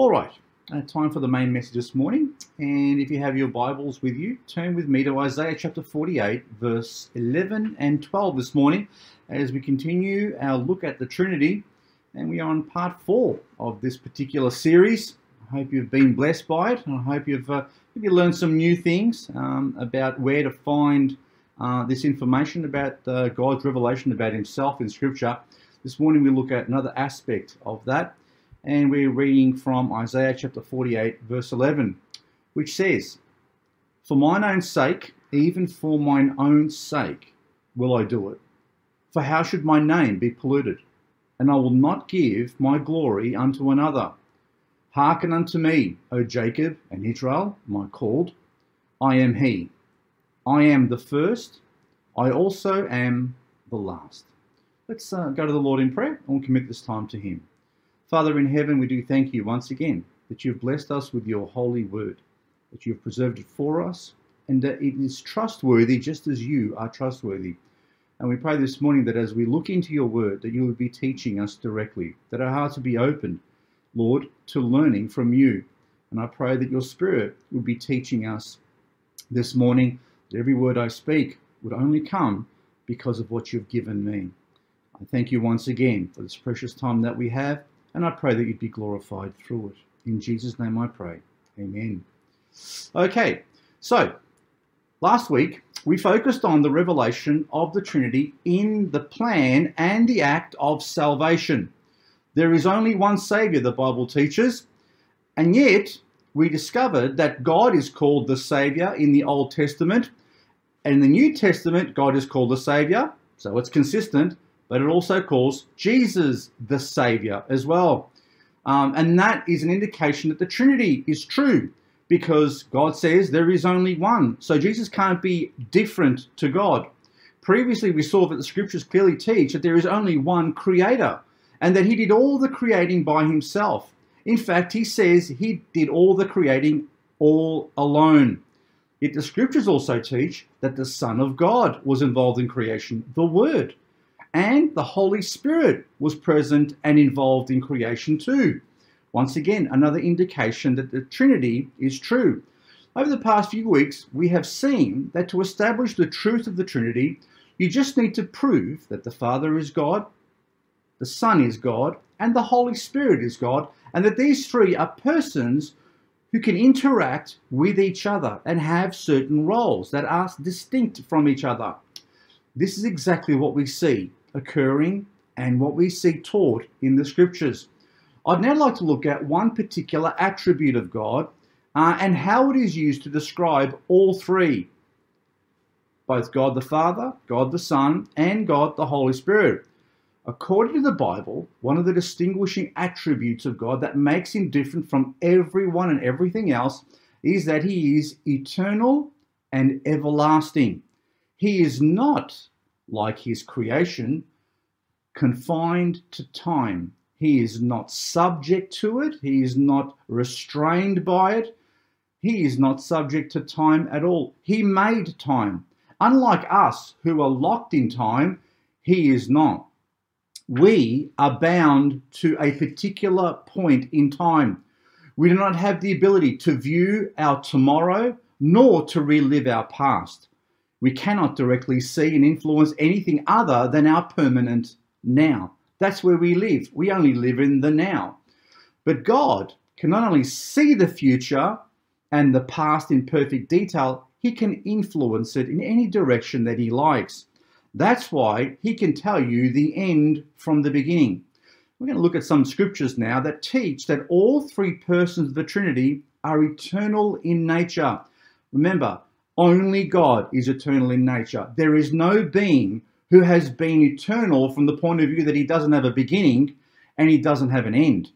All right, uh, time for the main message this morning. And if you have your Bibles with you, turn with me to Isaiah chapter 48, verse 11 and 12 this morning as we continue our look at the Trinity. And we are on part four of this particular series. I hope you've been blessed by it. And I hope you've, uh, you learned some new things um, about where to find uh, this information about uh, God's revelation about Himself in Scripture. This morning we look at another aspect of that and we're reading from Isaiah chapter 48, verse 11, which says, For mine own sake, even for mine own sake, will I do it. For how should my name be polluted? And I will not give my glory unto another. Hearken unto me, O Jacob and Israel, my called. I am he. I am the first. I also am the last. Let's uh, go to the Lord in prayer and we'll commit this time to him. Father in heaven, we do thank you once again that you've blessed us with your holy word, that you've preserved it for us, and that it is trustworthy just as you are trustworthy. And we pray this morning that as we look into your word, that you would be teaching us directly, that our hearts would be opened, Lord, to learning from you. And I pray that your spirit would be teaching us this morning, that every word I speak would only come because of what you've given me. I thank you once again for this precious time that we have and I pray that you'd be glorified through it. In Jesus' name I pray. Amen. Okay, so last week we focused on the revelation of the Trinity in the plan and the act of salvation. There is only one Saviour, the Bible teaches, and yet we discovered that God is called the Saviour in the Old Testament, and in the New Testament, God is called the Saviour, so it's consistent, but it also calls Jesus the Savior as well. Um, and that is an indication that the Trinity is true because God says there is only one. So Jesus can't be different to God. Previously, we saw that the scriptures clearly teach that there is only one creator and that he did all the creating by himself. In fact, he says he did all the creating all alone. Yet the scriptures also teach that the Son of God was involved in creation, the Word and the Holy Spirit was present and involved in creation too. Once again, another indication that the Trinity is true. Over the past few weeks, we have seen that to establish the truth of the Trinity, you just need to prove that the Father is God, the Son is God, and the Holy Spirit is God, and that these three are persons who can interact with each other and have certain roles that are distinct from each other. This is exactly what we see occurring and what we see taught in the scriptures. I'd now like to look at one particular attribute of God uh, and how it is used to describe all three both God the Father, God the Son, and God the Holy Spirit. According to the Bible, one of the distinguishing attributes of God that makes him different from everyone and everything else is that he is eternal and everlasting. He is not like his creation, confined to time. He is not subject to it, he is not restrained by it, he is not subject to time at all. He made time. Unlike us who are locked in time, he is not. We are bound to a particular point in time. We do not have the ability to view our tomorrow nor to relive our past we cannot directly see and influence anything other than our permanent now. That's where we live. We only live in the now. But God can not only see the future and the past in perfect detail, He can influence it in any direction that He likes. That's why He can tell you the end from the beginning. We're going to look at some scriptures now that teach that all three persons of the Trinity are eternal in nature. Remember, only God is eternal in nature. There is no being who has been eternal from the point of view that he doesn't have a beginning and he doesn't have an end.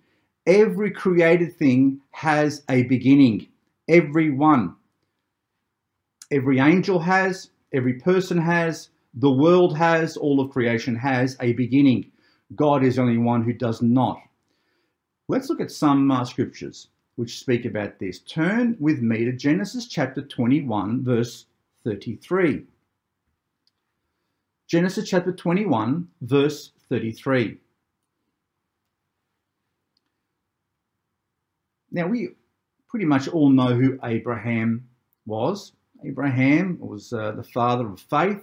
Every created thing has a beginning. Every one. Every angel has, every person has, the world has, all of creation has a beginning. God is only one who does not. Let's look at some uh, scriptures which speak about this. Turn with me to Genesis chapter 21, verse 33. Genesis chapter 21, verse 33. Now, we pretty much all know who Abraham was. Abraham was uh, the father of faith.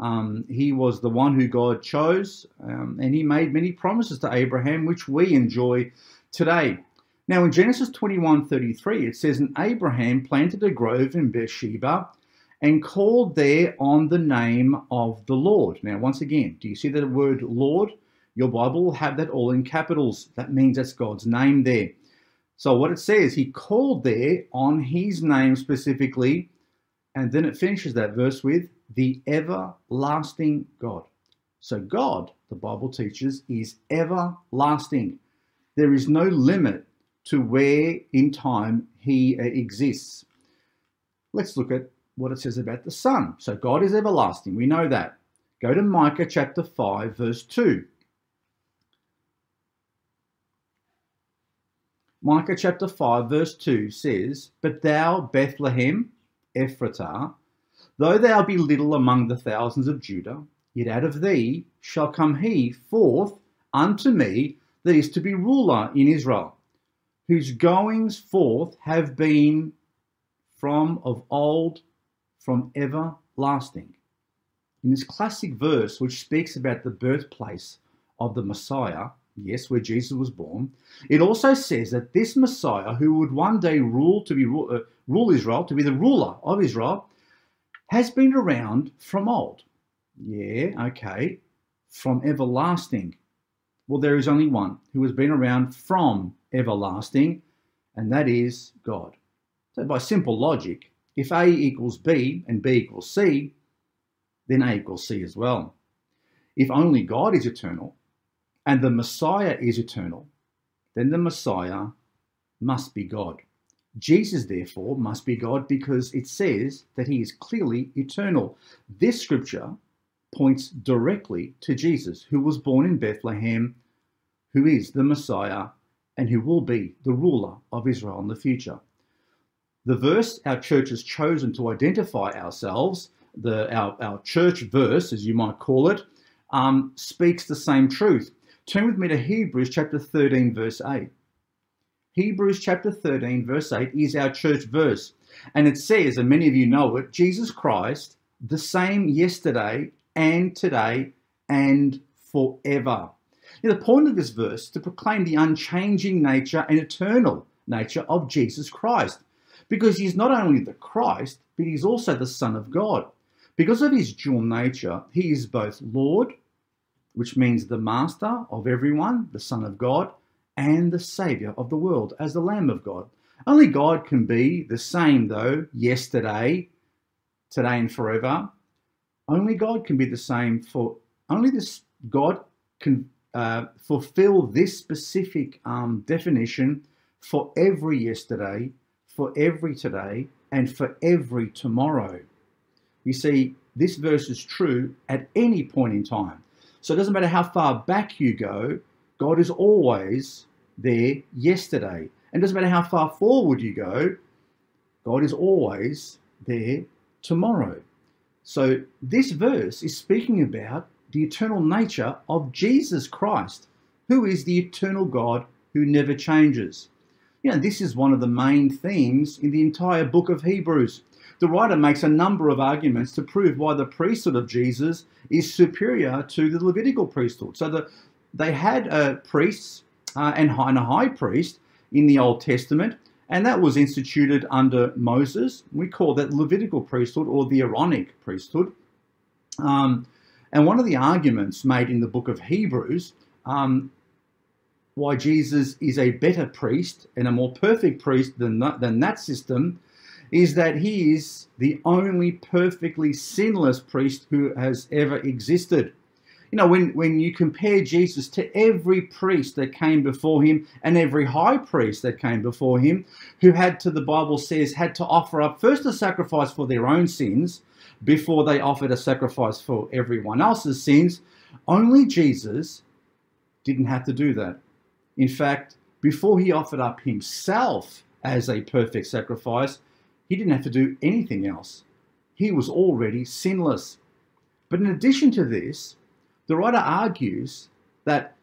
Um, he was the one who God chose, um, and he made many promises to Abraham, which we enjoy today. Now, in Genesis 21:33, it says, "And Abraham planted a grove in Beersheba, and called there on the name of the Lord." Now, once again, do you see the word Lord? Your Bible will have that all in capitals. That means that's God's name there. So, what it says, he called there on his name specifically, and then it finishes that verse with the everlasting God. So, God, the Bible teaches, is everlasting. There is no limit to where in time he uh, exists. Let's look at what it says about the Son. So, God is everlasting. We know that. Go to Micah chapter 5, verse 2. Micah chapter 5, verse 2 says, But thou, Bethlehem, Ephratah, though thou be little among the thousands of Judah, yet out of thee shall come he forth unto me that is to be ruler in Israel, whose goings forth have been from of old, from everlasting. In this classic verse, which speaks about the birthplace of the Messiah, yes, where Jesus was born, it also says that this Messiah, who would one day rule to be uh, rule Israel, to be the ruler of Israel, has been around from old. Yeah, okay, from everlasting. Well, there is only one who has been around from everlasting, and that is God. So, by simple logic, if A equals B and B equals C, then A equals C as well. If only God is eternal, and the Messiah is eternal, then the Messiah must be God. Jesus, therefore, must be God because it says that he is clearly eternal. This scripture points directly to Jesus, who was born in Bethlehem, who is the Messiah, and who will be the ruler of Israel in the future. The verse our church has chosen to identify ourselves, the, our, our church verse, as you might call it, um, speaks the same truth. Turn with me to Hebrews chapter 13, verse 8. Hebrews chapter 13, verse 8 is our church verse. And it says, and many of you know it, Jesus Christ, the same yesterday and today and forever. Now, the point of this verse is to proclaim the unchanging nature and eternal nature of Jesus Christ. Because he's not only the Christ, but he's also the Son of God. Because of his dual nature, he is both Lord which means the Master of everyone, the Son of God, and the Saviour of the world as the Lamb of God. Only God can be the same, though, yesterday, today, and forever. Only God can be the same for, only this God can uh, fulfill this specific um, definition for every yesterday, for every today, and for every tomorrow. You see, this verse is true at any point in time. So it doesn't matter how far back you go, God is always there yesterday. And it doesn't matter how far forward you go, God is always there tomorrow. So this verse is speaking about the eternal nature of Jesus Christ, who is the eternal God who never changes. You know, this is one of the main themes in the entire book of Hebrews. The writer makes a number of arguments to prove why the priesthood of Jesus is superior to the Levitical priesthood. So the, they had a priest uh, and, and a high priest in the Old Testament, and that was instituted under Moses. We call that Levitical priesthood or the Aaronic priesthood. Um, and one of the arguments made in the book of Hebrews um, why Jesus is a better priest and a more perfect priest than that, than that system is that he is the only perfectly sinless priest who has ever existed. You know, when, when you compare Jesus to every priest that came before him and every high priest that came before him, who had to, the Bible says, had to offer up first a sacrifice for their own sins before they offered a sacrifice for everyone else's sins, only Jesus didn't have to do that. In fact, before he offered up himself as a perfect sacrifice, he didn't have to do anything else. He was already sinless. But in addition to this, the writer argues that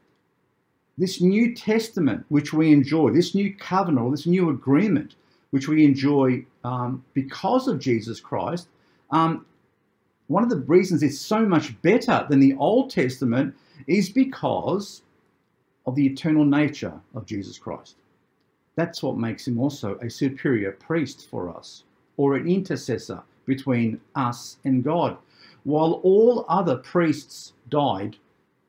this New Testament, which we enjoy, this new covenant or this new agreement, which we enjoy um, because of Jesus Christ, um, one of the reasons it's so much better than the Old Testament is because of the eternal nature of Jesus Christ. That's what makes him also a superior priest for us, or an intercessor between us and God. While all other priests died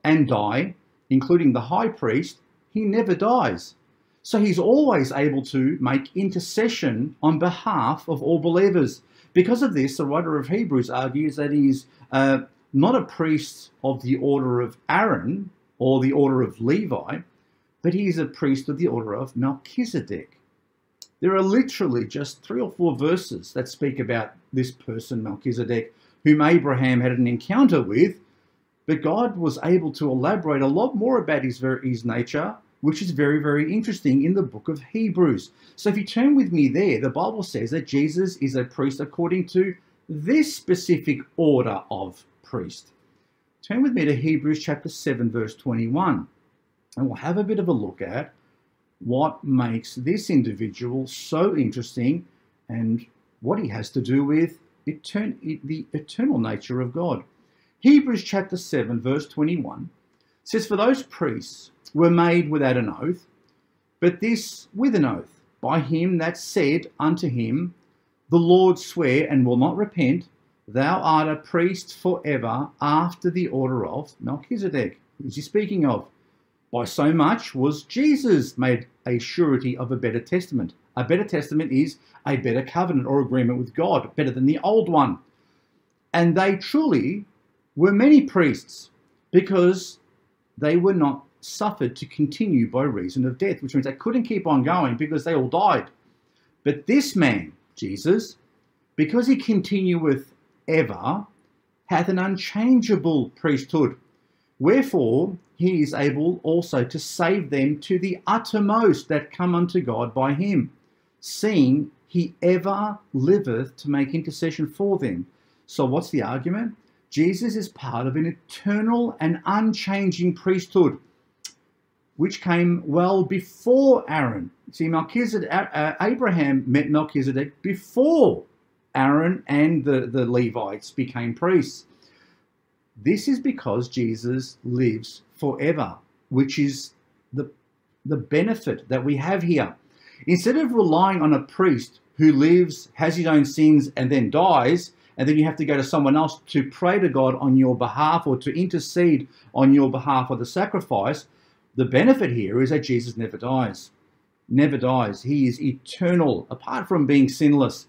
and die, including the high priest, he never dies. So he's always able to make intercession on behalf of all believers. Because of this, the writer of Hebrews argues that he's uh, not a priest of the order of Aaron or the order of Levi, but he is a priest of the order of Melchizedek. There are literally just three or four verses that speak about this person, Melchizedek, whom Abraham had an encounter with but God was able to elaborate a lot more about his, his nature, which is very, very interesting in the book of Hebrews. So if you turn with me there, the Bible says that Jesus is a priest according to this specific order of priest. Turn with me to Hebrews chapter 7, verse 21, and we'll have a bit of a look at what makes this individual so interesting and what he has to do with etern- the eternal nature of God. Hebrews chapter 7, verse 21 says, For those priests were made without an oath, but this with an oath, by him that said unto him, The Lord swear and will not repent, Thou art a priest forever after the order of Melchizedek. Who's he speaking of? By so much was Jesus made a surety of a better testament. A better testament is a better covenant or agreement with God, better than the old one. And they truly were many priests because they were not suffered to continue by reason of death, which means they couldn't keep on going because they all died. But this man, Jesus, because he continueth ever, hath an unchangeable priesthood. Wherefore he is able also to save them to the uttermost that come unto God by him, seeing he ever liveth to make intercession for them. So what's the argument? Jesus is part of an eternal and unchanging priesthood, which came well before Aaron. See, Melchizedek, Abraham met Melchizedek before Aaron and the, the Levites became priests. This is because Jesus lives forever, which is the, the benefit that we have here. Instead of relying on a priest who lives, has his own sins, and then dies, and then you have to go to someone else to pray to God on your behalf or to intercede on your behalf of the sacrifice. The benefit here is that Jesus never dies. Never dies. He is eternal, apart from being sinless.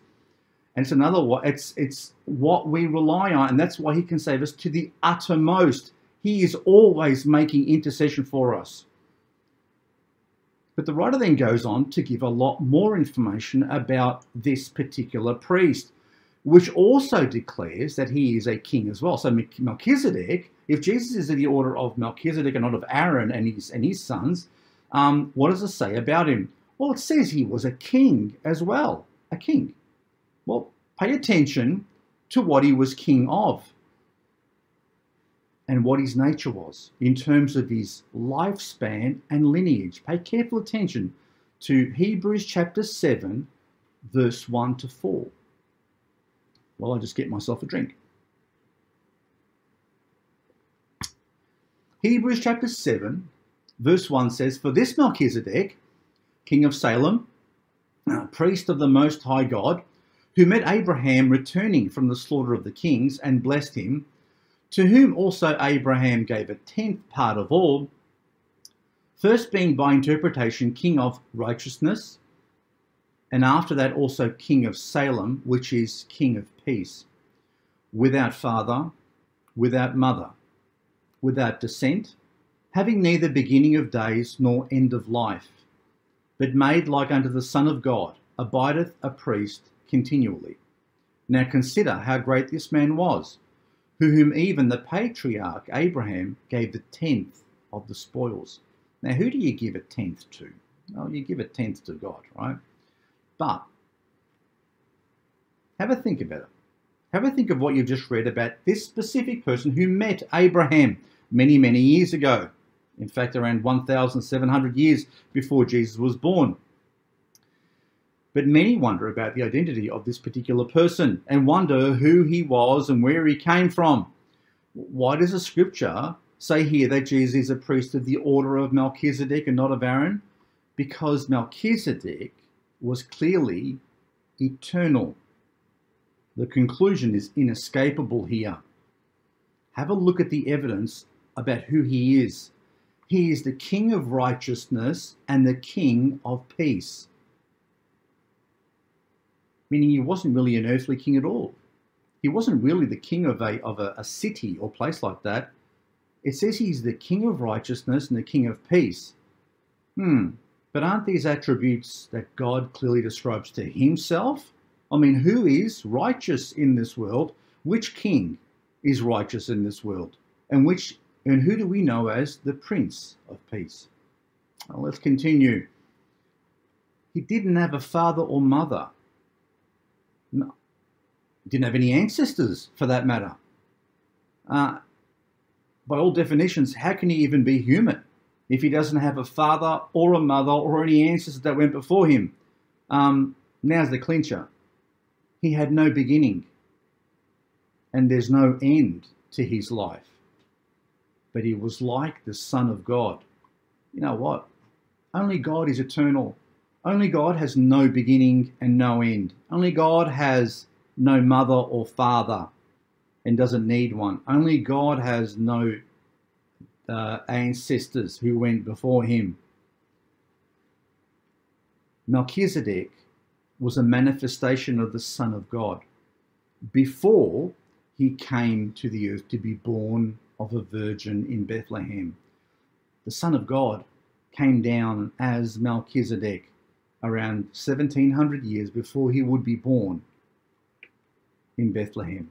And it's another what it's it's what we rely on, and that's why he can save us to the uttermost. He is always making intercession for us. But the writer then goes on to give a lot more information about this particular priest which also declares that he is a king as well. So Melchizedek, if Jesus is in the order of Melchizedek and not of Aaron and his and his sons, um, what does it say about him? Well, it says he was a king as well, a king. Well, pay attention to what he was king of and what his nature was in terms of his lifespan and lineage. Pay careful attention to Hebrews chapter 7, verse 1 to 4 while I just get myself a drink. Hebrews chapter 7, verse 1 says, For this Melchizedek, king of Salem, uh, priest of the Most High God, who met Abraham returning from the slaughter of the kings and blessed him, to whom also Abraham gave a tenth part of all, first being by interpretation king of righteousness, and after that also king of Salem, which is king of peace, without father, without mother, without descent, having neither beginning of days nor end of life, but made like unto the Son of God, abideth a priest continually. Now consider how great this man was, who whom even the patriarch Abraham gave the tenth of the spoils. Now, who do you give a tenth to? Well, you give a tenth to God, right? But have a think about it. Have a think of what you've just read about this specific person who met Abraham many, many years ago. In fact, around 1,700 years before Jesus was born. But many wonder about the identity of this particular person and wonder who he was and where he came from. Why does the scripture say here that Jesus is a priest of the order of Melchizedek and not of Aaron? Because Melchizedek was clearly eternal. The conclusion is inescapable here. Have a look at the evidence about who he is. He is the King of righteousness and the King of peace. Meaning he wasn't really an earthly king at all. He wasn't really the king of a, of a, a city or place like that. It says he's the king of righteousness and the king of peace. Hmm, but aren't these attributes that God clearly describes to himself? I mean, who is righteous in this world? Which king is righteous in this world? And which and who do we know as the Prince of Peace? Well, let's continue. He didn't have a father or mother. No. He Didn't have any ancestors, for that matter. Uh, by all definitions, how can he even be human if he doesn't have a father or a mother or any ancestors that went before him? Um, now's the clincher. He had no beginning, and there's no end to his life but he was like the Son of God. You know what? Only God is eternal. Only God has no beginning and no end. Only God has no mother or father and doesn't need one. Only God has no ancestors who went before him. Melchizedek was a manifestation of the Son of God before he came to the earth to be born of a virgin in Bethlehem. The Son of God came down as Melchizedek around 1700 years before he would be born in Bethlehem.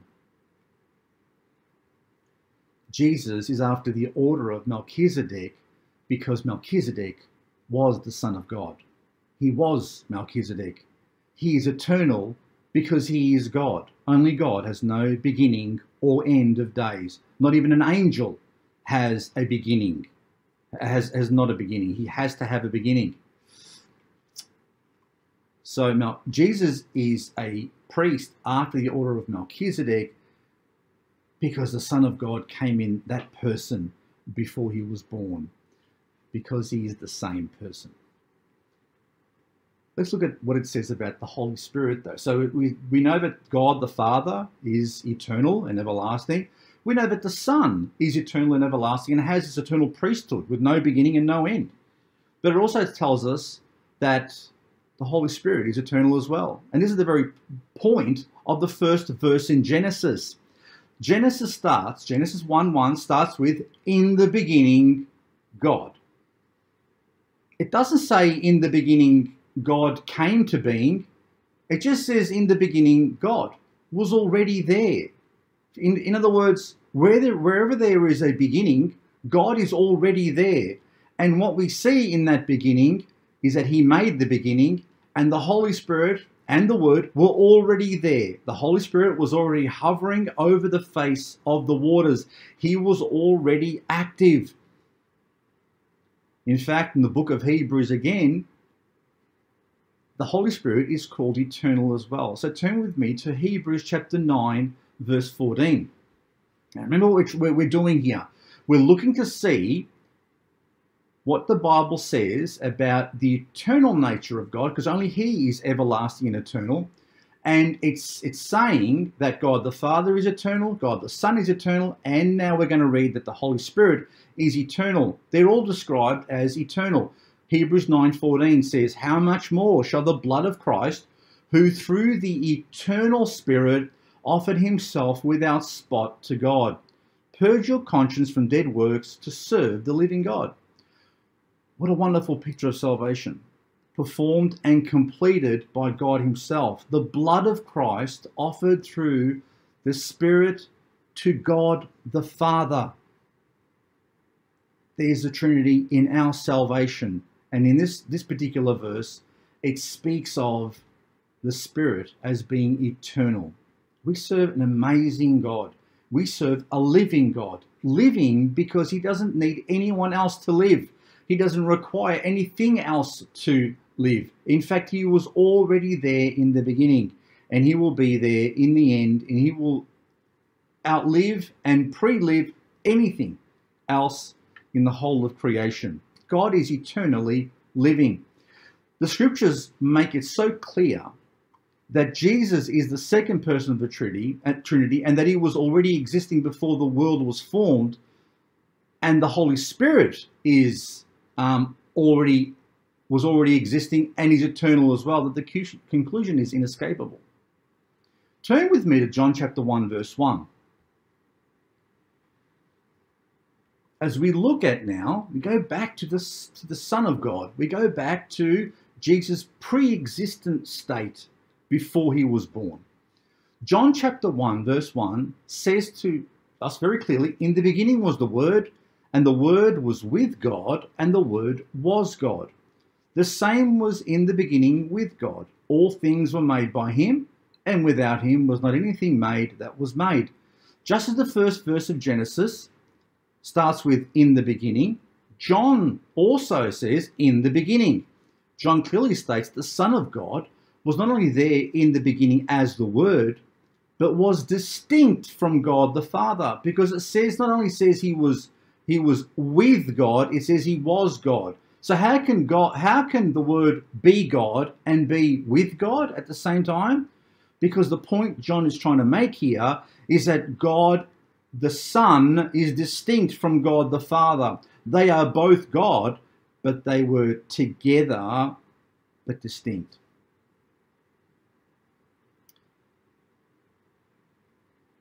Jesus is after the order of Melchizedek because Melchizedek was the Son of God. He was Melchizedek. He is eternal because he is God. Only God has no beginning or end of days. Not even an angel has a beginning, has, has not a beginning. He has to have a beginning. So Mel- Jesus is a priest after the order of Melchizedek because the Son of God came in that person before he was born, because he is the same person. Let's look at what it says about the Holy Spirit, though. So we, we know that God the Father is eternal and everlasting. We know that the Son is eternal and everlasting and has this eternal priesthood with no beginning and no end. But it also tells us that the Holy Spirit is eternal as well. And this is the very point of the first verse in Genesis. Genesis starts, Genesis 1 1 starts with, In the beginning, God. It doesn't say, In the beginning, God came to being. It just says in the beginning, God was already there. In, in other words, where there, wherever there is a beginning, God is already there. And what we see in that beginning is that He made the beginning, and the Holy Spirit and the Word were already there. The Holy Spirit was already hovering over the face of the waters, He was already active. In fact, in the book of Hebrews again, the Holy Spirit is called eternal as well. So turn with me to Hebrews chapter 9, verse 14. Now remember what we're doing here. We're looking to see what the Bible says about the eternal nature of God, because only He is everlasting and eternal. And it's it's saying that God the Father is eternal, God the Son is eternal, and now we're going to read that the Holy Spirit is eternal. They're all described as eternal. Hebrews 9:14 says, "How much more shall the blood of Christ, who through the eternal Spirit offered himself without spot to God, purge your conscience from dead works to serve the living God?" What a wonderful picture of salvation, performed and completed by God himself. The blood of Christ offered through the Spirit to God the Father. There's the Trinity in our salvation and in this, this particular verse, it speaks of the Spirit as being eternal. We serve an amazing God. We serve a living God. living because he doesn't need anyone else to live. He doesn't require anything else to live. In fact, he was already there in the beginning and he will be there in the end and he will outlive and pre live anything else in the whole of creation. God is eternally living. The scriptures make it so clear that Jesus is the second person of the Trinity, uh, Trinity and that he was already existing before the world was formed, and the Holy Spirit is um, already was already existing and is eternal as well. That the conclusion is inescapable. Turn with me to John chapter one, verse one. As we look at now, we go back to this to the Son of God. We go back to Jesus' pre-existent state before he was born. John chapter 1, verse 1 says to us very clearly In the beginning was the Word, and the Word was with God, and the Word was God. The same was in the beginning with God. All things were made by him, and without him was not anything made that was made. Just as the first verse of Genesis starts with in the beginning, John also says in the beginning. John clearly states the Son of God was not only there in the beginning as the Word, but was distinct from God the Father, because it says not only says he was he was with God, it says he was God. So how can God how can the word be God and be with God at the same time? Because the point John is trying to make here is that God the Son is distinct from God the Father. They are both God, but they were together but distinct.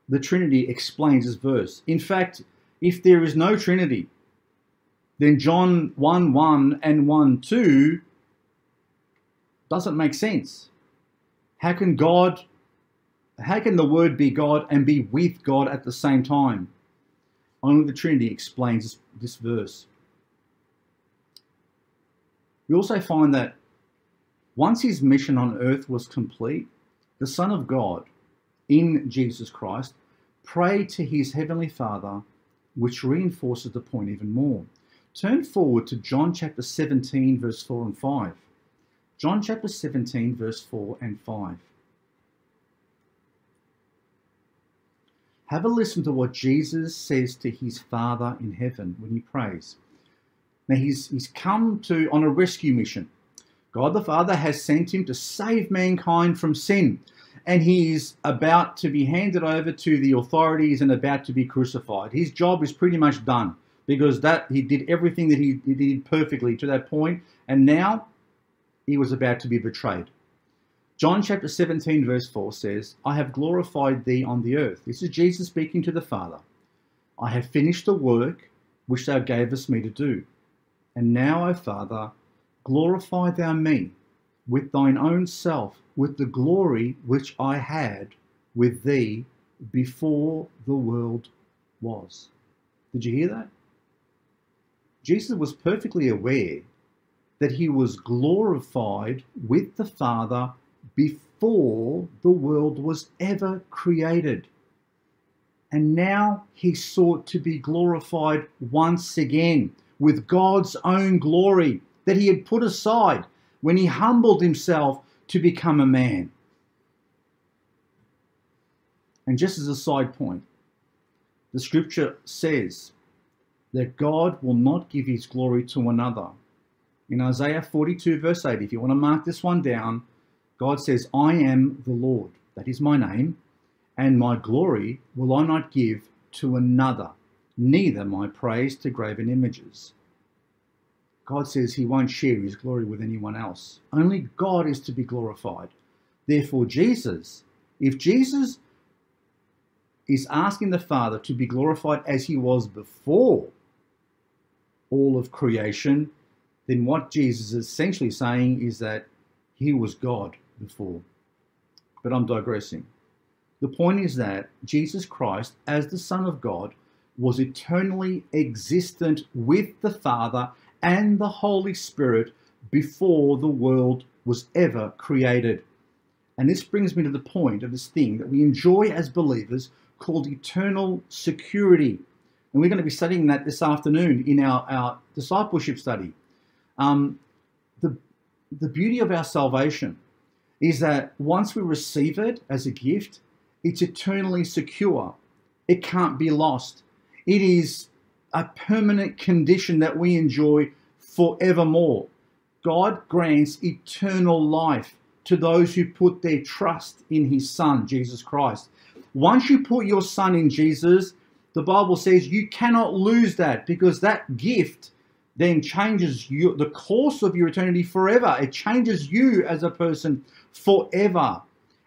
the Trinity explains this verse. In fact, if there is no Trinity, then John 1 1 and 1 2 doesn't make sense. How can God, how can the Word be God and be with God at the same time? Only the Trinity explains this, this verse. We also find that once his mission on earth was complete, the Son of God in Jesus Christ, prayed to his heavenly Father, which reinforces the point even more. Turn forward to John chapter 17, verse 4 and 5. John chapter 17, verse 4 and 5. Have a listen to what Jesus says to his Father in heaven when he prays. Now he's, he's come to on a rescue mission. God the Father has sent him to save mankind from sin and he's about to be handed over to the authorities and about to be crucified. His job is pretty much done because that he did everything that he, he did perfectly to that point, and now he was about to be betrayed. John chapter 17, verse 4 says, I have glorified thee on the earth. This is Jesus speaking to the Father. I have finished the work which thou gavest me to do. And now, O Father, glorify thou me with thine own self with the glory which I had with thee before the world was. Did you hear that? Jesus was perfectly aware that he was glorified with the Father before the world was ever created. And now he sought to be glorified once again with God's own glory that he had put aside when he humbled himself to become a man. And just as a side point, the scripture says that God will not give his glory to another. In Isaiah 42, verse 8, if you want to mark this one down, God says, I am the Lord, that is my name, and my glory will I not give to another, neither my praise to graven images. God says he won't share his glory with anyone else. Only God is to be glorified. Therefore, Jesus, if Jesus is asking the Father to be glorified as he was before all of creation, then what Jesus is essentially saying is that he was God before. But I'm digressing. The point is that Jesus Christ, as the Son of God, was eternally existent with the Father and the Holy Spirit before the world was ever created. And this brings me to the point of this thing that we enjoy as believers called eternal security. And we're going to be studying that this afternoon in our, our discipleship study. Um, the, the beauty of our salvation is that once we receive it as a gift, it's eternally secure. It can't be lost. It is a permanent condition that we enjoy forevermore. God grants eternal life to those who put their trust in his Son, Jesus Christ. Once you put your Son in Jesus, the Bible says you cannot lose that because that gift then changes you, the course of your eternity forever. It changes you as a person forever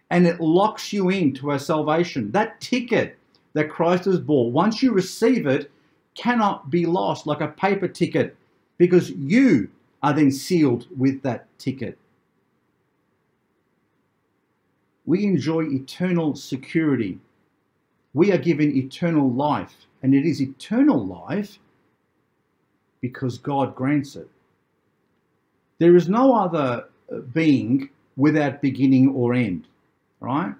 and it locks you into our salvation. That ticket that Christ has bought, once you receive it, cannot be lost like a paper ticket because you are then sealed with that ticket. We enjoy eternal security. We are given eternal life, and it is eternal life because God grants it. There is no other uh, being without beginning or end, right?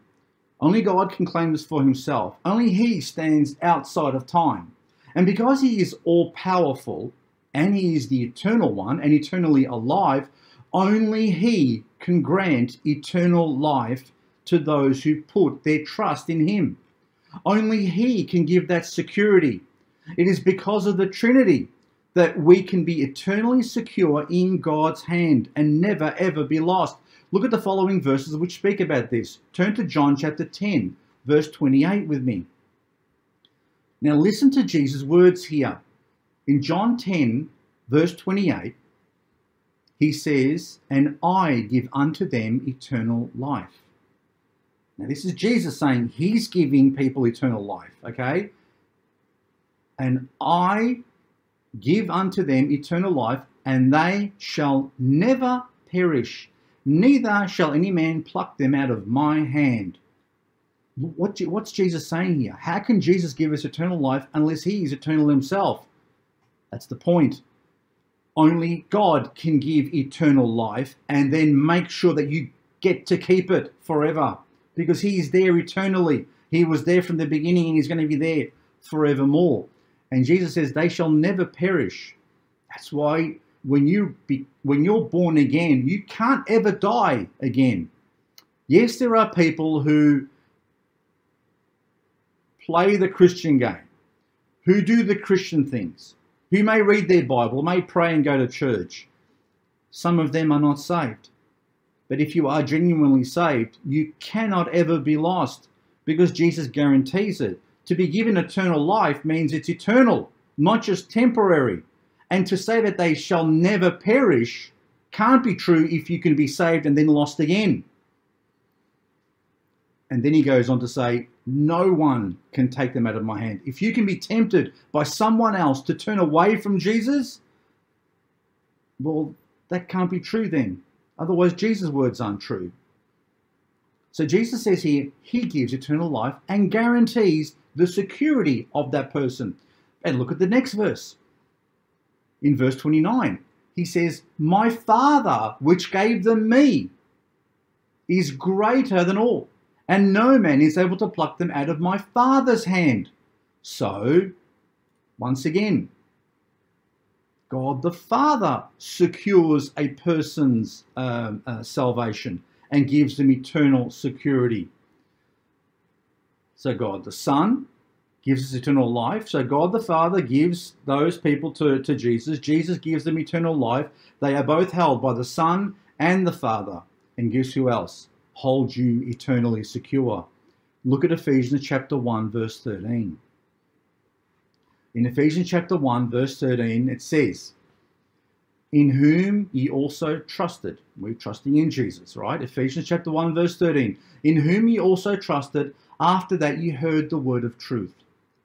Only God can claim this for himself. Only he stands outside of time. And because he is all powerful and he is the eternal one and eternally alive, only he can grant eternal life to those who put their trust in him. Only he can give that security. It is because of the Trinity that we can be eternally secure in God's hand and never ever be lost. Look at the following verses which speak about this. Turn to John chapter 10, verse 28 with me. Now listen to Jesus' words here. In John 10, verse 28, he says, And I give unto them eternal life. Now, this is Jesus saying he's giving people eternal life, okay? And I give unto them eternal life, and they shall never perish, neither shall any man pluck them out of my hand. What, what's Jesus saying here? How can Jesus give us eternal life unless he is eternal himself? That's the point. Only God can give eternal life and then make sure that you get to keep it forever because he is there eternally. He was there from the beginning and he's going to be there forevermore. And Jesus says, they shall never perish. That's why when you be, when you're born again, you can't ever die again. Yes, there are people who play the Christian game, who do the Christian things, who may read their Bible, may pray and go to church. Some of them are not saved. But if you are genuinely saved, you cannot ever be lost because Jesus guarantees it. To be given eternal life means it's eternal, not just temporary. And to say that they shall never perish can't be true if you can be saved and then lost again. And then he goes on to say, No one can take them out of my hand. If you can be tempted by someone else to turn away from Jesus, well, that can't be true then. Otherwise, Jesus' words aren't true. So Jesus says here, he gives eternal life and guarantees the security of that person. And look at the next verse. In verse 29, he says, My Father, which gave them me, is greater than all and no man is able to pluck them out of my Father's hand. So, once again, God the Father secures a person's um, uh, salvation and gives them eternal security. So, God the Son gives us eternal life. So, God the Father gives those people to, to Jesus. Jesus gives them eternal life. They are both held by the Son and the Father. And guess who else? Hold you eternally secure. Look at Ephesians chapter 1, verse 13. In Ephesians chapter 1, verse 13, it says, In whom ye also trusted. We're trusting in Jesus, right? Ephesians chapter 1, verse 13. In whom ye also trusted, after that ye heard the word of truth,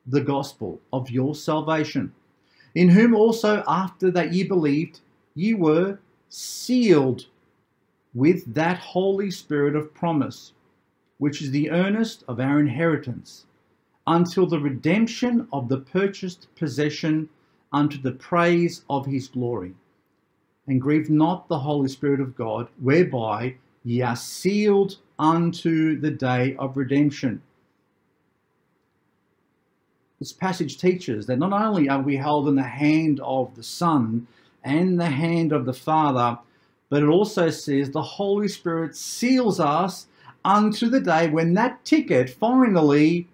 the gospel of your salvation. In whom also, after that ye believed, ye were sealed with that Holy Spirit of promise, which is the earnest of our inheritance, until the redemption of the purchased possession unto the praise of his glory. And grieve not the Holy Spirit of God, whereby ye are sealed unto the day of redemption. this passage teaches that not only are we held in the hand of the Son and the hand of the Father, but it also says the Holy Spirit seals us unto the day when that ticket finally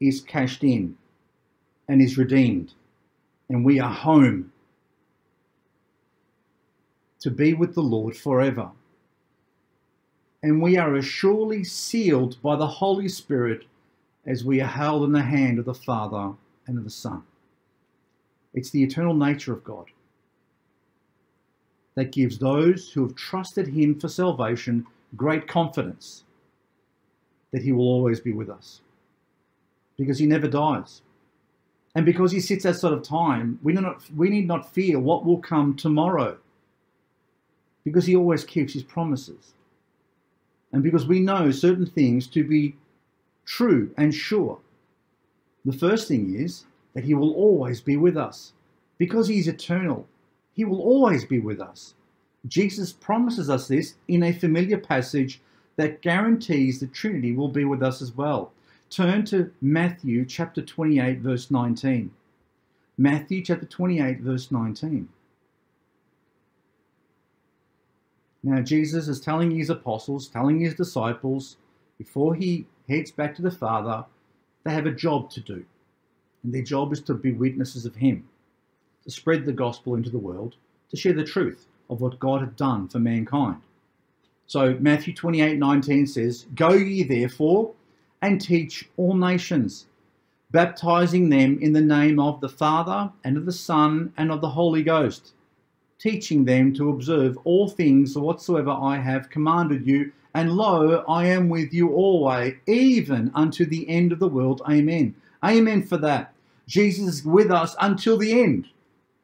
is cashed in and is redeemed, and we are home to be with the Lord forever. And we are as surely sealed by the Holy Spirit as we are held in the hand of the Father and of the Son. It's the eternal nature of God that gives those who have trusted Him for salvation great confidence that He will always be with us because He never dies. And because He sits outside of time, we, do not, we need not fear what will come tomorrow because He always keeps His promises. And because we know certain things to be true and sure. The first thing is that He will always be with us because He is eternal. He will always be with us. Jesus promises us this in a familiar passage that guarantees the Trinity will be with us as well. Turn to Matthew chapter 28, verse 19. Matthew chapter 28, verse 19. Now, Jesus is telling his apostles, telling his disciples, before he heads back to the Father, they have a job to do. And their job is to be witnesses of him, to spread the gospel into the world, to share the truth of what God had done for mankind. So Matthew 28 19 says, Go ye therefore and teach all nations, baptizing them in the name of the Father and of the Son and of the Holy Ghost, teaching them to observe all things whatsoever I have commanded you. And lo, I am with you always, even unto the end of the world. Amen. Amen for that. Jesus is with us until the end.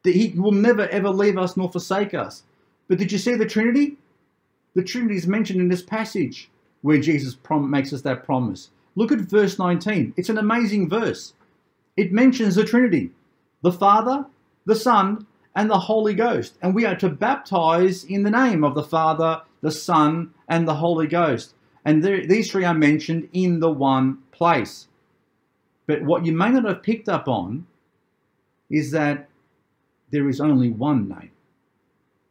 That he will never ever leave us nor forsake us. But did you see the Trinity? The Trinity is mentioned in this passage where Jesus makes us that promise. Look at verse 19. It's an amazing verse. It mentions the Trinity the Father, the Son, and the Holy Ghost. And we are to baptize in the name of the Father, the Son, and the Holy Ghost. And there, these three are mentioned in the one place. But what you may not have picked up on is that there is only one name.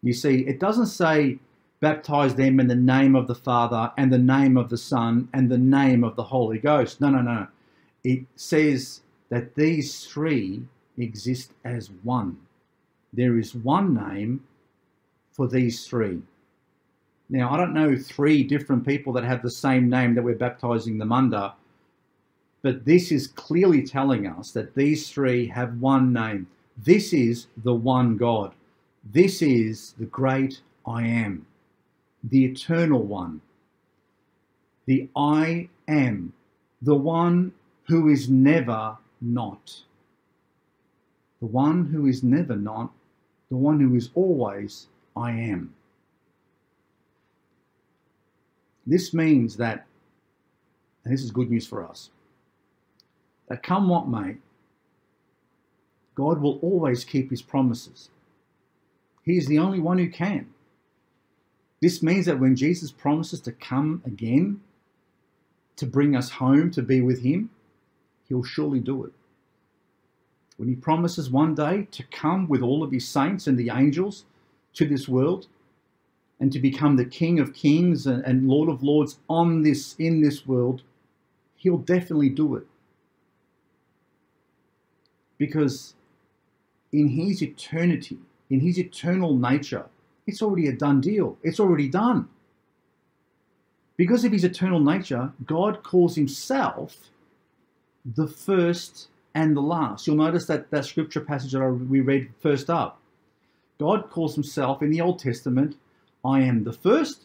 You see, it doesn't say baptize them in the name of the Father and the name of the Son and the name of the Holy Ghost. No, no, no. It says that these three exist as one. There is one name for these three. Now, I don't know three different people that have the same name that we're baptizing them under, but this is clearly telling us that these three have one name. This is the one God. This is the great I am the eternal one, the I am, the one who is never not, the one who is never not, the one who is always I am. This means that, and this is good news for us, that come what may, God will always keep his promises. He is the only one who can. This means that when Jesus promises to come again to bring us home to be with Him, He'll surely do it. When He promises one day to come with all of His saints and the angels to this world and to become the King of Kings and Lord of Lords on this in this world, He'll definitely do it. Because in His eternity, in His eternal nature, it's already a done deal. It's already done. Because of his eternal nature, God calls himself the first and the last. You'll notice that that scripture passage that we read first up. God calls himself in the Old Testament, I am the first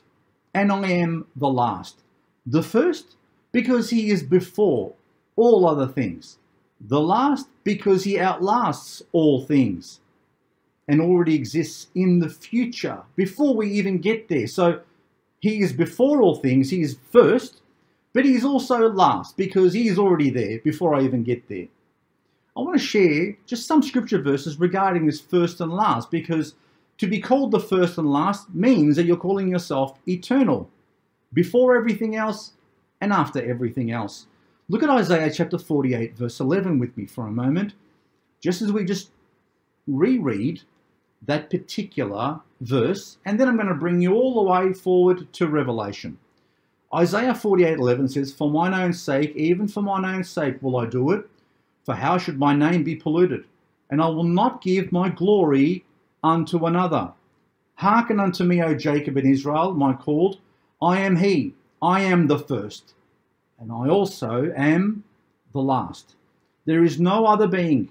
and I am the last. The first, because he is before all other things. The last, because he outlasts all things and already exists in the future before we even get there. So he is before all things, he is first, but he's also last because he is already there before I even get there. I want to share just some scripture verses regarding this first and last because to be called the first and last means that you're calling yourself eternal before everything else and after everything else. Look at Isaiah chapter 48, verse 11 with me for a moment, just as we just reread that particular verse, and then I'm going to bring you all the way forward to Revelation. Isaiah 48:11 says, "For mine own sake, even for mine own sake will I do it, for how should my name be polluted? And I will not give my glory unto another. Hearken unto me, O Jacob and Israel, my called. I am he, I am the first, and I also am the last. There is no other being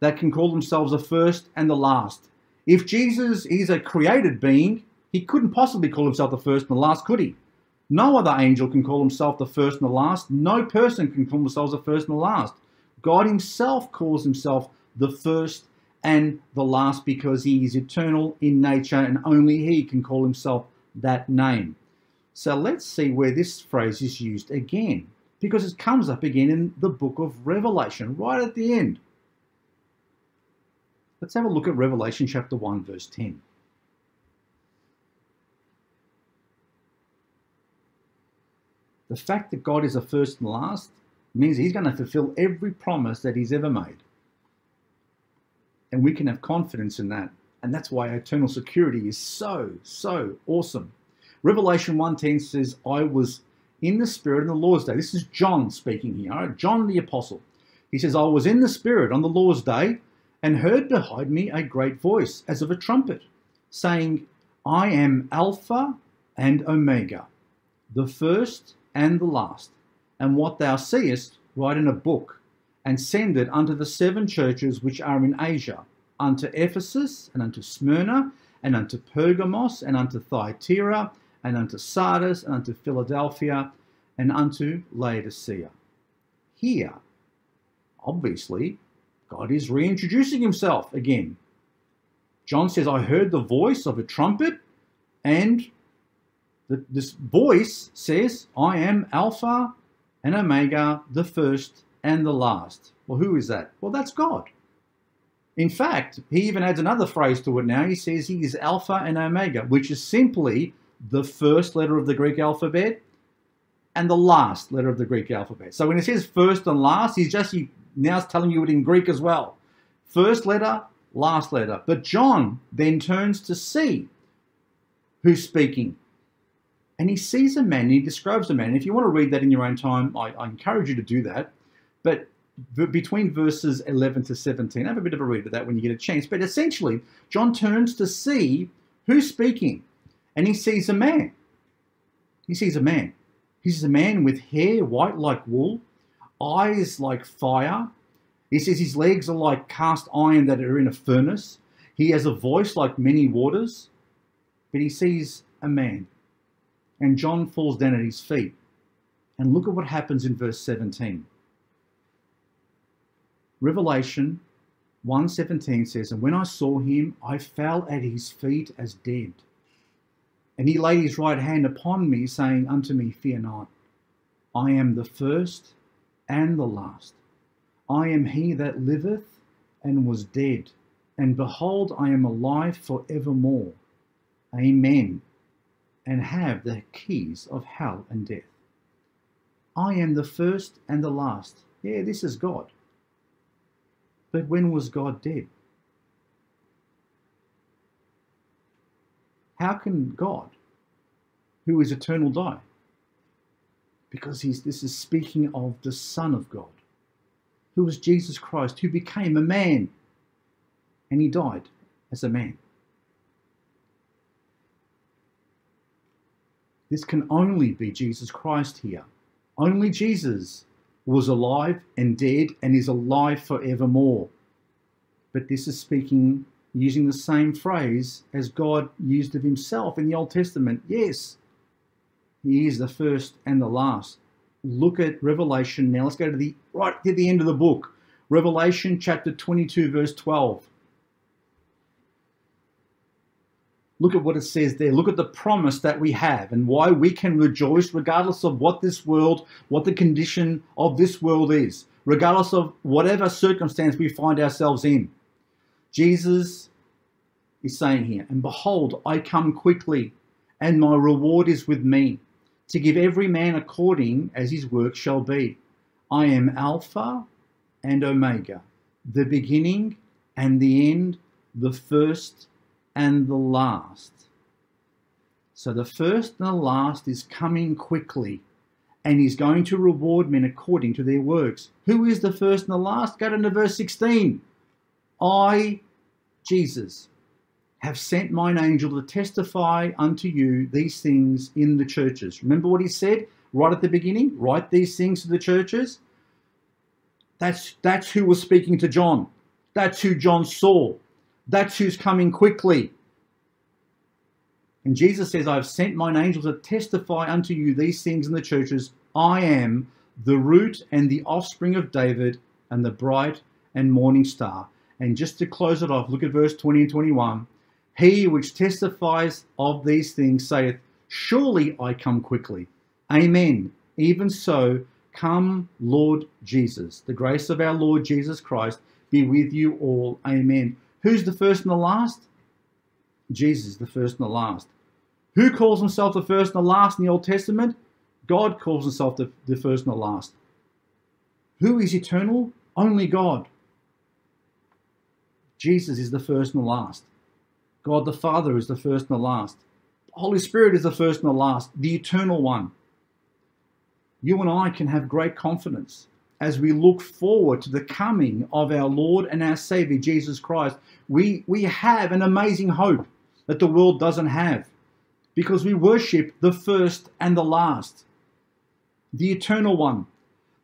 that can call themselves the first and the last. If Jesus is a created being, he couldn't possibly call himself the first and the last, could he? No other angel can call himself the first and the last. No person can call themselves the first and the last. God himself calls himself the first and the last because he is eternal in nature and only he can call himself that name. So let's see where this phrase is used again because it comes up again in the book of Revelation, right at the end. Let's have a look at Revelation chapter 1, verse 10. The fact that God is the first and last means he's going to fulfill every promise that he's ever made. And we can have confidence in that. And that's why eternal security is so, so awesome. Revelation 1.10 says, I was in the Spirit on the Lord's day. This is John speaking here? John the Apostle. He says, I was in the Spirit on the Lord's day and heard behind me a great voice as of a trumpet, saying, I am Alpha and Omega, the first and the last. And what thou seest, write in a book, and send it unto the seven churches which are in Asia, unto Ephesus, and unto Smyrna, and unto Pergamos, and unto Thyatira, and unto Sardis, and unto Philadelphia, and unto Laodicea. Here, obviously, God is reintroducing himself again. John says, I heard the voice of a trumpet, and the, this voice says, I am Alpha and Omega, the first and the last. Well, who is that? Well, that's God. In fact, he even adds another phrase to it now. He says he is Alpha and Omega, which is simply the first letter of the Greek alphabet and the last letter of the Greek alphabet. So when he says first and last, he's just he now it's telling you it in Greek as well. First letter, last letter. But John then turns to see who's speaking. And he sees a man, and he describes a man. And If you want to read that in your own time, I, I encourage you to do that. But between verses 11 to 17, have a bit of a read of that when you get a chance. But essentially, John turns to see who's speaking, and he sees a man. He sees a man. He sees a man with hair white like wool, eyes like fire. He says his legs are like cast iron that are in a furnace. He has a voice like many waters. But he sees a man. And John falls down at his feet. And look at what happens in verse 17. Revelation 1:17 says, And when I saw him, I fell at his feet as dead. And he laid his right hand upon me, saying unto me, Fear not. I am the first and the last. I am he that liveth and was dead, and behold, I am alive for evermore. Amen. And have the keys of hell and death. I am the first and the last. Yeah, this is God. But when was God dead? How can God, who is eternal, die? because he's, this is speaking of the Son of God, who was Jesus Christ, who became a man and he died as a man. This can only be Jesus Christ here. Only Jesus was alive and dead and is alive forevermore. But this is speaking using the same phrase as God used of himself in the Old Testament. Yes, he is the first and the last. Look at Revelation now. Let's go to the right to the end of the book. Revelation chapter 22, verse 12. Look at what it says there. Look at the promise that we have and why we can rejoice regardless of what this world, what the condition of this world is, regardless of whatever circumstance we find ourselves in. Jesus is saying here, and behold, I come quickly, and my reward is with me to give every man according as his work shall be. I am Alpha and Omega, the beginning and the end, the first and the last. So the first and the last is coming quickly, and he's going to reward men according to their works. Who is the first and the last? Go down to verse 16. I, Jesus, have sent mine angel to testify unto you these things in the churches. Remember what he said right at the beginning? Write these things to the churches. That's that's who was speaking to John. That's who John saw. That's who's coming quickly. And Jesus says, I have sent mine angel to testify unto you these things in the churches. I am the root and the offspring of David and the bright and morning star. And just to close it off, look at verse 20 and 21. He which testifies of these things saith, Surely I come quickly. Amen. Even so, come, Lord Jesus. The grace of our Lord Jesus Christ be with you all. Amen. Who's the first and the last? Jesus, the first and the last. Who calls himself the first and the last in the Old Testament? God calls himself the, the first and the last. Who is eternal? Only God. Jesus is the first and the last. God the Father is the first and the last. The Holy Spirit is the first and the last, the eternal one. You and I can have great confidence as we look forward to the coming of our Lord and our Savior, Jesus Christ. We, we have an amazing hope that the world doesn't have because we worship the first and the last, the eternal one,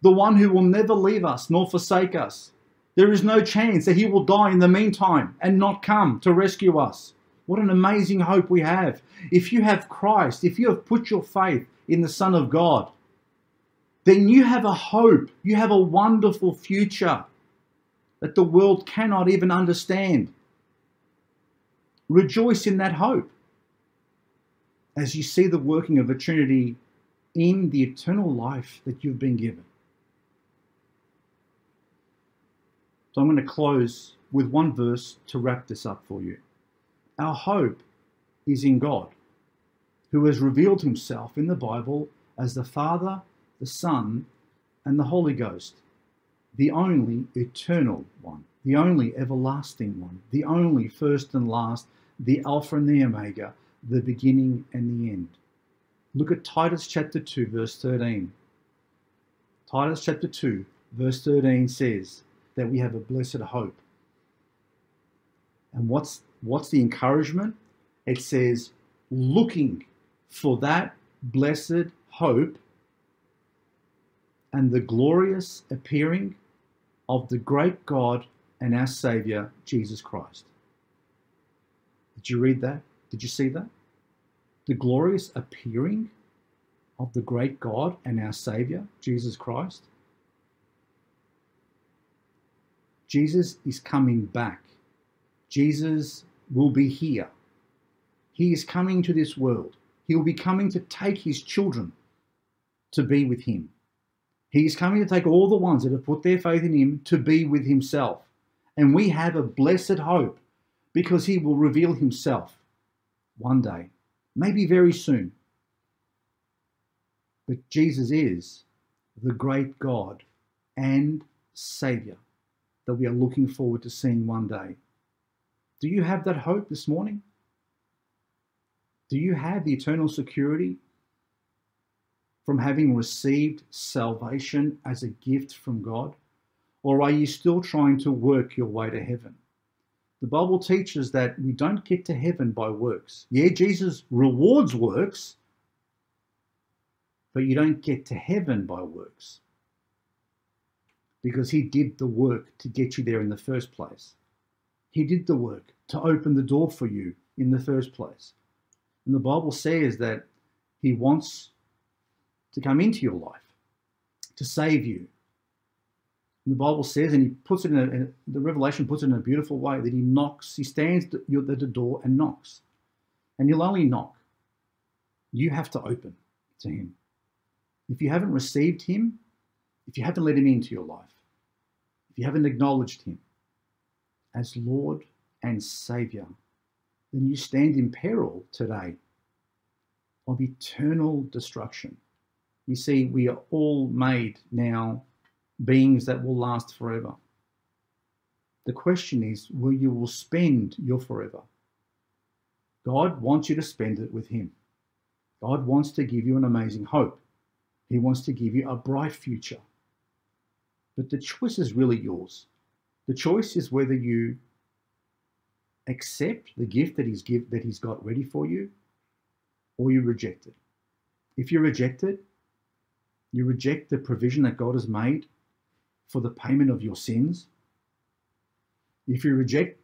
the one who will never leave us nor forsake us, there is no chance that he will die in the meantime and not come to rescue us. What an amazing hope we have. If you have Christ, if you have put your faith in the Son of God, then you have a hope. You have a wonderful future that the world cannot even understand. Rejoice in that hope as you see the working of the Trinity in the eternal life that you've been given. So I'm going to close with one verse to wrap this up for you. Our hope is in God, who has revealed himself in the Bible as the Father, the Son, and the Holy Ghost, the only eternal one, the only everlasting one, the only first and last, the Alpha and the Omega, the beginning and the end. Look at Titus chapter 2, verse 13. Titus chapter 2, verse 13 says, that we have a blessed hope. And what's what's the encouragement? It says looking for that blessed hope and the glorious appearing of the great God and our Savior, Jesus Christ. Did you read that? Did you see that? The glorious appearing of the great God and our Savior, Jesus Christ. Jesus is coming back. Jesus will be here. He is coming to this world. He will be coming to take his children to be with him. He is coming to take all the ones that have put their faith in him to be with himself. And we have a blessed hope because he will reveal himself one day, maybe very soon. But Jesus is the great God and Savior that we are looking forward to seeing one day. Do you have that hope this morning? Do you have the eternal security from having received salvation as a gift from God? Or are you still trying to work your way to heaven? The Bible teaches that we don't get to heaven by works. Yeah, Jesus rewards works, but you don't get to heaven by works because he did the work to get you there in the first place. He did the work to open the door for you in the first place. And the Bible says that he wants to come into your life, to save you. And the Bible says, and he puts it in, a, in the Revelation puts it in a beautiful way that he knocks, he stands at the door and knocks. And he'll only knock. You have to open to him. If you haven't received him, if you haven't let him into your life, if you haven't acknowledged him as Lord and Savior, then you stand in peril today of eternal destruction. You see, we are all made now beings that will last forever. The question is, will you will spend your forever? God wants you to spend it with Him. God wants to give you an amazing hope. He wants to give you a bright future. But the choice is really yours. The choice is whether you accept the gift that he's give that he's got ready for you or you reject it. If you reject it, you reject the provision that God has made for the payment of your sins. If you reject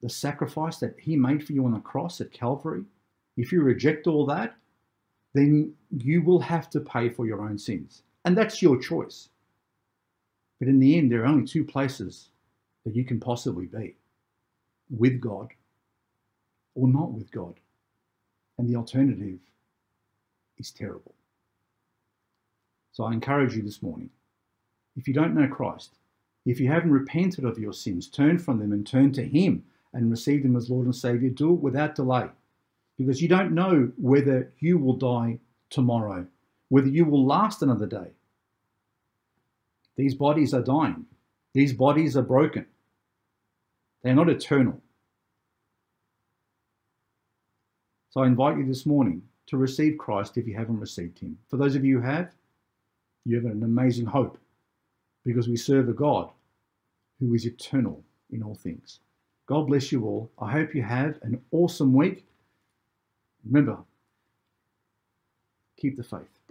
the sacrifice that he made for you on the cross at Calvary, if you reject all that, then you will have to pay for your own sins. And that's your choice. But in the end, there are only two places that you can possibly be with God or not with God. And the alternative is terrible. So I encourage you this morning if you don't know Christ, if you haven't repented of your sins, turn from them and turn to Him and receive Him as Lord and Savior, do it without delay. Because you don't know whether you will die tomorrow, whether you will last another day. These bodies are dying, these bodies are broken. They are not eternal. So I invite you this morning to receive Christ if you haven't received him. For those of you who have, you have an amazing hope because we serve a God who is eternal in all things. God bless you all. I hope you have an awesome week. Remember, keep the faith.